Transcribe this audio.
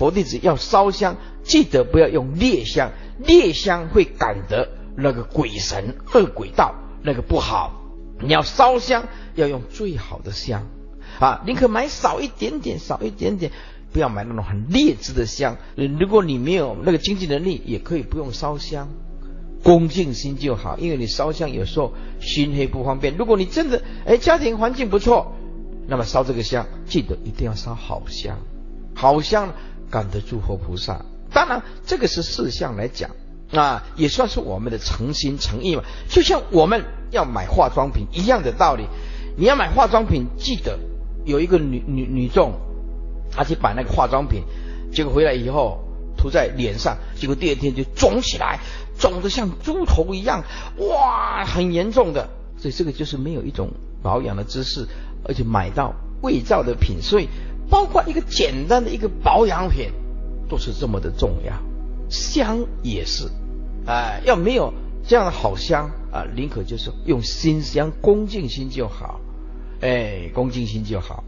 佛弟子要烧香，记得不要用劣香，劣香会感得那个鬼神恶鬼道，那个不好。你要烧香，要用最好的香啊！宁可买少一点点，少一点点，不要买那种很劣质的香。如果你没有那个经济能力，也可以不用烧香，恭敬心就好。因为你烧香有时候熏黑不方便。如果你真的哎家庭环境不错，那么烧这个香，记得一定要烧好香，好香。感得诸佛菩萨，当然这个是事项来讲啊，也算是我们的诚心诚意嘛。就像我们要买化妆品一样的道理，你要买化妆品，记得有一个女女女众，她去买那个化妆品，结果回来以后涂在脸上，结果第二天就肿起来，肿得像猪头一样，哇，很严重的。所以这个就是没有一种保养的知识，而且买到伪造的品，所以。包括一个简单的一个保养品，都是这么的重要。香也是，哎，要没有这样的好香啊，宁可就是用心香，恭敬心就好，哎，恭敬心就好。